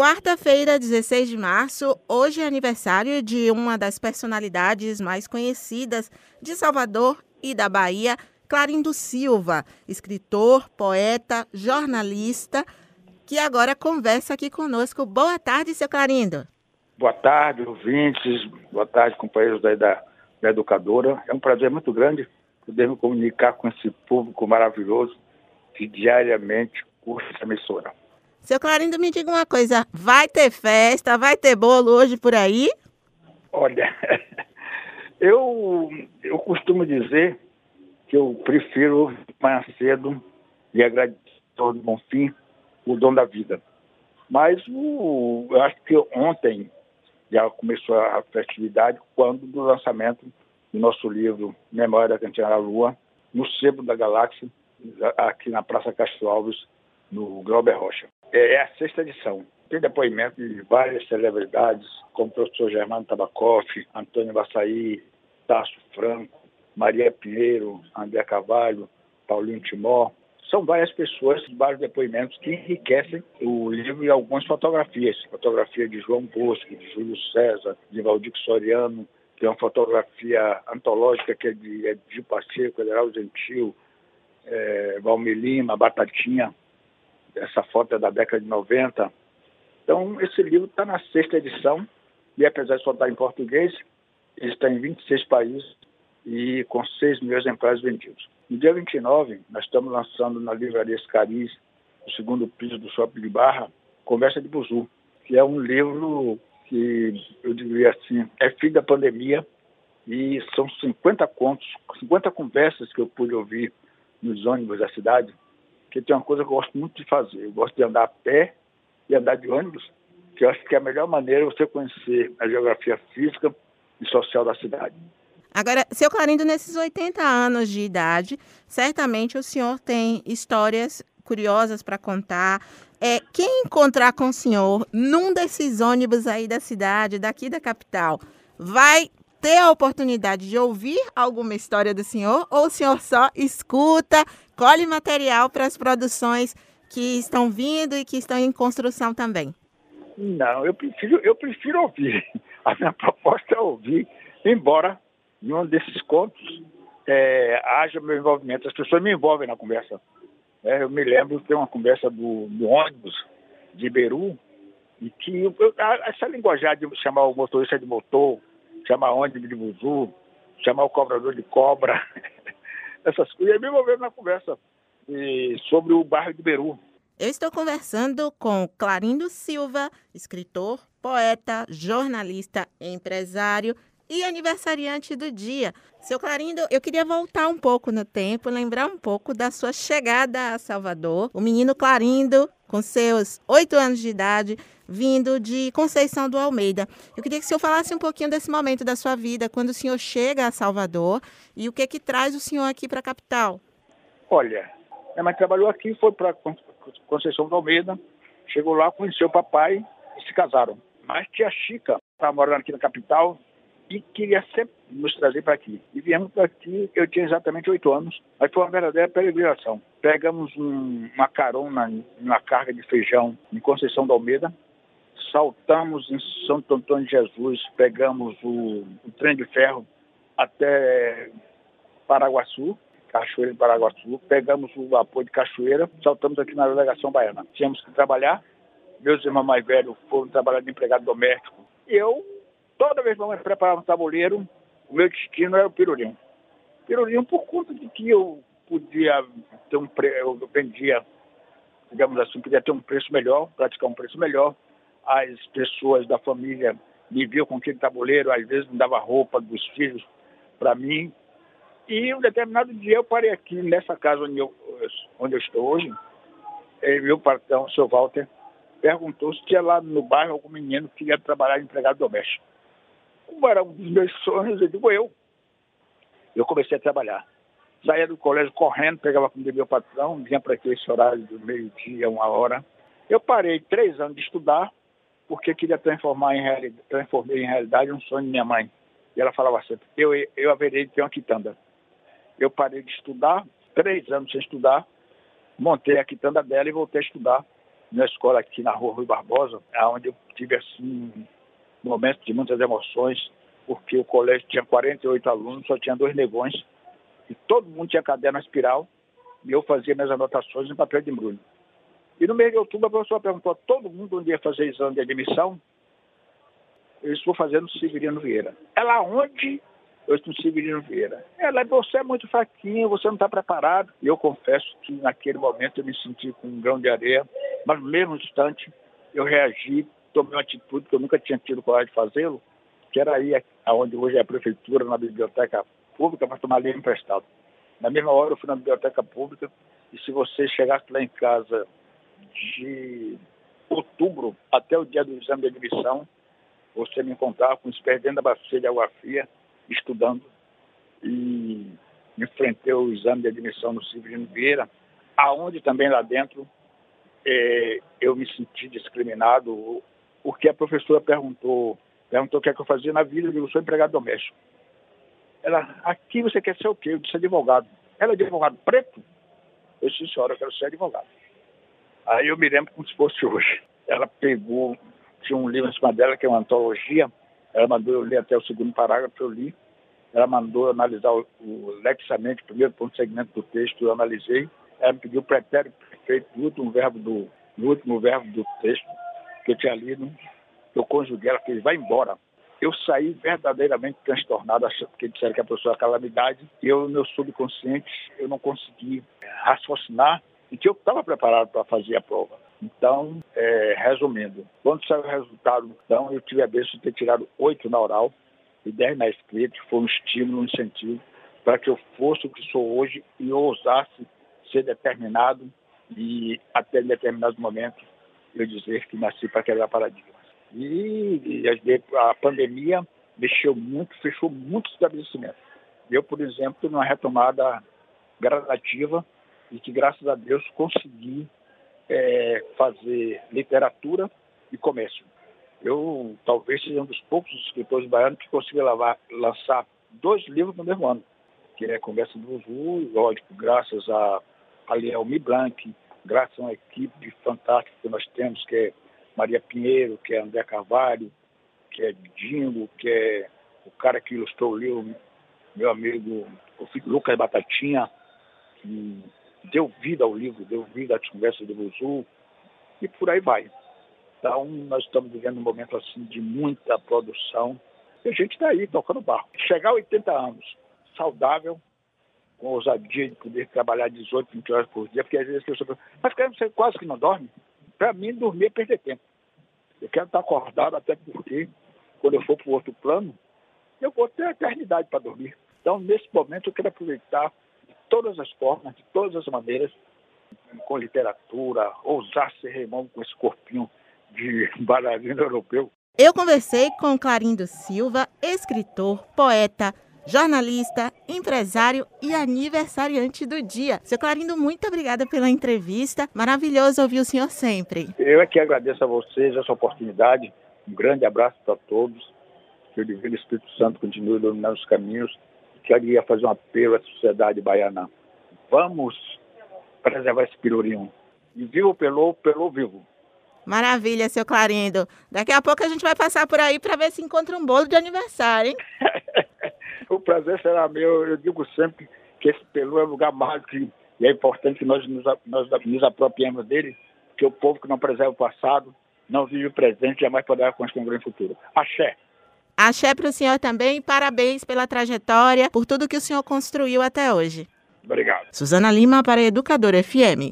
Quarta-feira, 16 de março, hoje é aniversário de uma das personalidades mais conhecidas de Salvador e da Bahia, Clarindo Silva, escritor, poeta, jornalista, que agora conversa aqui conosco. Boa tarde, seu Clarindo. Boa tarde, ouvintes. Boa tarde, companheiros da, da, da Educadora. É um prazer muito grande poder me comunicar com esse público maravilhoso que diariamente curte essa emissora. Seu Clarindo, me diga uma coisa: vai ter festa, vai ter bolo hoje por aí? Olha, eu, eu costumo dizer que eu prefiro mais cedo e agradecer ao bom fim o dom da vida. Mas o, eu acho que ontem já começou a festividade quando do lançamento do nosso livro Memória da Cantina da Lua, no Sebo da Galáxia, aqui na Praça Castro Alves, no Glauber Rocha. É, é a sexta edição. Tem depoimento de várias celebridades, como o professor Germano Tabacoff, Antônio Vassaí, Tasso Franco, Maria Pinheiro, André Carvalho, Paulinho Timó. São várias pessoas, vários depoimentos que enriquecem o livro e algumas fotografias. Fotografia de João Bosco, de Júlio César, de Valdir Soriano, tem uma fotografia antológica que é de, é de Pacheco, Gentil, é, Valmir Lima, Batatinha. Essa foto é da década de 90. Então, esse livro está na sexta edição e, apesar de só estar em português, ele está em 26 países e com 6 mil exemplares vendidos. No dia 29, nós estamos lançando na Livraria Escariz, no segundo piso do Shopping de Barra, Conversa de Buzu, que é um livro que, eu diria assim, é filho da pandemia e são 50 contos, 50 conversas que eu pude ouvir nos ônibus da cidade, que tem uma coisa que eu gosto muito de fazer. Eu gosto de andar a pé e andar de ônibus, que eu acho que é a melhor maneira você conhecer a geografia física e social da cidade. Agora, seu Clarindo, nesses 80 anos de idade, certamente o senhor tem histórias curiosas para contar. É, quem encontrar com o senhor num desses ônibus aí da cidade, daqui da capital, vai ter a oportunidade de ouvir alguma história do senhor ou o senhor só escuta, colhe material para as produções que estão vindo e que estão em construção também? Não, eu prefiro, eu prefiro ouvir. A minha proposta é ouvir, embora em um desses contos é, haja meu envolvimento. As pessoas me envolvem na conversa. É, eu me lembro tem uma conversa do, do ônibus de Iberu, e que eu, essa linguajar de chamar o motorista de motor, chamar ônibus de buzu, chamar o cobrador de cobra, essas coisas, me envolveram na conversa e, sobre o bairro de Iberu. Eu estou conversando com Clarindo Silva, escritor, poeta, jornalista, empresário e aniversariante do dia. Seu Clarindo, eu queria voltar um pouco no tempo, lembrar um pouco da sua chegada a Salvador. O menino Clarindo, com seus oito anos de idade, vindo de Conceição do Almeida. Eu queria que o senhor falasse um pouquinho desse momento da sua vida, quando o senhor chega a Salvador e o que que traz o senhor aqui para a capital. Olha, minha mãe trabalhou aqui, foi para Conceição do Almeida, chegou lá, conheceu o papai e se casaram. Mas tia Chica estava morando aqui na capital, e queria sempre nos trazer para aqui. E viemos para aqui, eu tinha exatamente oito anos, mas foi uma verdadeira peregrinação. Pegamos um, uma carona, uma carga de feijão em Conceição da Almeida, saltamos em Santo Antônio de Jesus, pegamos o, o trem de ferro até Paraguaçu, Cachoeira de Paraguaçu, pegamos o vapor de Cachoeira, saltamos aqui na delegação baiana. Tínhamos que trabalhar, meus irmãos mais velhos foram trabalhar de empregado doméstico, eu Toda vez que eu preparava um tabuleiro, o meu destino era o pirulinho. Pirulinho por conta de que eu podia ter um preço, vendia, digamos assim, podia ter um preço melhor, praticar um preço melhor. As pessoas da família me viam com aquele tabuleiro, às vezes me dava roupa dos filhos para mim. E um determinado dia eu parei aqui nessa casa onde eu, onde eu estou hoje, e meu patrão, o seu Walter, perguntou se tinha lá no bairro algum menino que queria trabalhar de empregado doméstico como era um dos meus sonhos, eu digo eu. Eu comecei a trabalhar. Saía do colégio correndo, pegava com o meu patrão, vinha para aqui esse horário do meio-dia, uma hora. Eu parei três anos de estudar, porque queria transformar em realidade, transformei em realidade um sonho de minha mãe. E ela falava sempre, eu, eu haverei de ter uma quitanda. Eu parei de estudar, três anos sem estudar, montei a quitanda dela e voltei a estudar. na escola aqui na rua Rui Barbosa, onde eu tive assim momentos de muitas emoções, porque o colégio tinha 48 alunos, só tinha dois negões, e todo mundo tinha caderno espiral, e eu fazia minhas anotações em papel de embrulho. E no mês de outubro a professora perguntou a todo mundo onde ia fazer exame de admissão. Eu estou fazendo Severino Vieira. Ela onde? Eu estou no Severino Vieira. Ela, você é muito fraquinho, você não está preparado. E eu confesso que naquele momento eu me senti com um grão de areia, mas no mesmo instante eu reagi, tomei uma atitude que eu nunca tinha tido coragem de fazê-lo, que era ir aonde hoje é a prefeitura, na biblioteca pública, para tomar livro emprestado. Na mesma hora eu fui na biblioteca pública e se você chegasse lá em casa de outubro até o dia do exame de admissão, você me encontrava com os pés dentro da bacia de água fria, estudando. E enfrentei o exame de admissão no Severino Vieira, aonde também lá dentro é, eu me senti discriminado, porque a professora perguntou, perguntou o que é que eu fazia na vida, eu digo, sou empregado doméstico. Ela, aqui você quer ser o quê? Eu disse advogado. Ela é advogado preto? Eu disse, senhora, eu quero ser advogado. Aí eu me lembro como se fosse hoje. Ela pegou, tinha um livro em cima dela, que é uma antologia, ela mandou eu ler até o segundo parágrafo, eu li. Ela mandou analisar o, o o primeiro ponto segmento do texto, eu analisei. Ela me pediu o pretérito perfeito do último verbo do, do último verbo do texto que eu tinha lido. Eu conjuguei, ela fez, vai embora. Eu saí verdadeiramente transtornado, achando que disseram que a pessoa é calamidade. E eu, no meu subconsciente, eu não consegui raciocinar e que eu estava preparado para fazer a prova. Então, é, resumindo, quando saiu o resultado, então, eu tive a bênção de ter tirado oito na oral e dez na escrita, que foi um estímulo, um incentivo para que eu fosse o que sou hoje e ousasse ser determinado e, até determinado momento, eu dizer que nasci para quebrar paradigmas. E, e a pandemia mexeu muito, fechou muitos estabelecimentos. Eu, por exemplo, numa retomada gradativa, e que, graças a Deus, consegui é, fazer literatura e comércio. Eu talvez seja um dos poucos escritores baianos que consiga lançar dois livros no mesmo ano, que é Conversa do Uzu, lógico, graças a, a Liel Blanc, graças a uma equipe fantástica que nós temos, que é Maria Pinheiro, que é André Carvalho, que é Dingo, que é o cara que ilustrou o livro, meu amigo Lucas Batatinha, que deu vida ao livro, deu vida às conversas do Buzu, e por aí vai. Então, nós estamos vivendo um momento assim de muita produção, e a gente está aí tocando barco. Chegar a 80 anos, saudável, com ousadia de poder trabalhar 18, 20 horas por dia, porque às vezes as pessoas falam, mas você quase que não dorme? Para mim, dormir é perder tempo. Eu quero estar acordado, até porque, quando eu for para o outro plano, eu vou ter a eternidade para dormir. Então, nesse momento, eu quero aproveitar todas as formas, de todas as maneiras, com literatura, ousar ser remão com esse corpinho de bailarino europeu. Eu conversei com Clarindo Silva, escritor, poeta, jornalista, empresário e aniversariante do dia. Seu Clarindo, muito obrigada pela entrevista. Maravilhoso ouvir o senhor sempre. Eu é que agradeço a vocês essa oportunidade. Um grande abraço para todos. Que o Divino Espírito Santo continue iluminando os caminhos queria fazer um apelo à sociedade baiana. Vamos preservar esse pirurinho. E vivo pelou, pelou vivo. Maravilha, seu Clarindo. Daqui a pouco a gente vai passar por aí para ver se encontra um bolo de aniversário, hein? o prazer será meu. Eu digo sempre que esse pelu é um lugar mágico e é importante que nós nos, nós nos apropriemos dele, que o povo que não preserva o passado não vive o presente e jamais poderá construir um grande futuro. Axé. Axé para o senhor também parabéns pela trajetória, por tudo que o senhor construiu até hoje. Obrigado. Suzana Lima para Educador FM.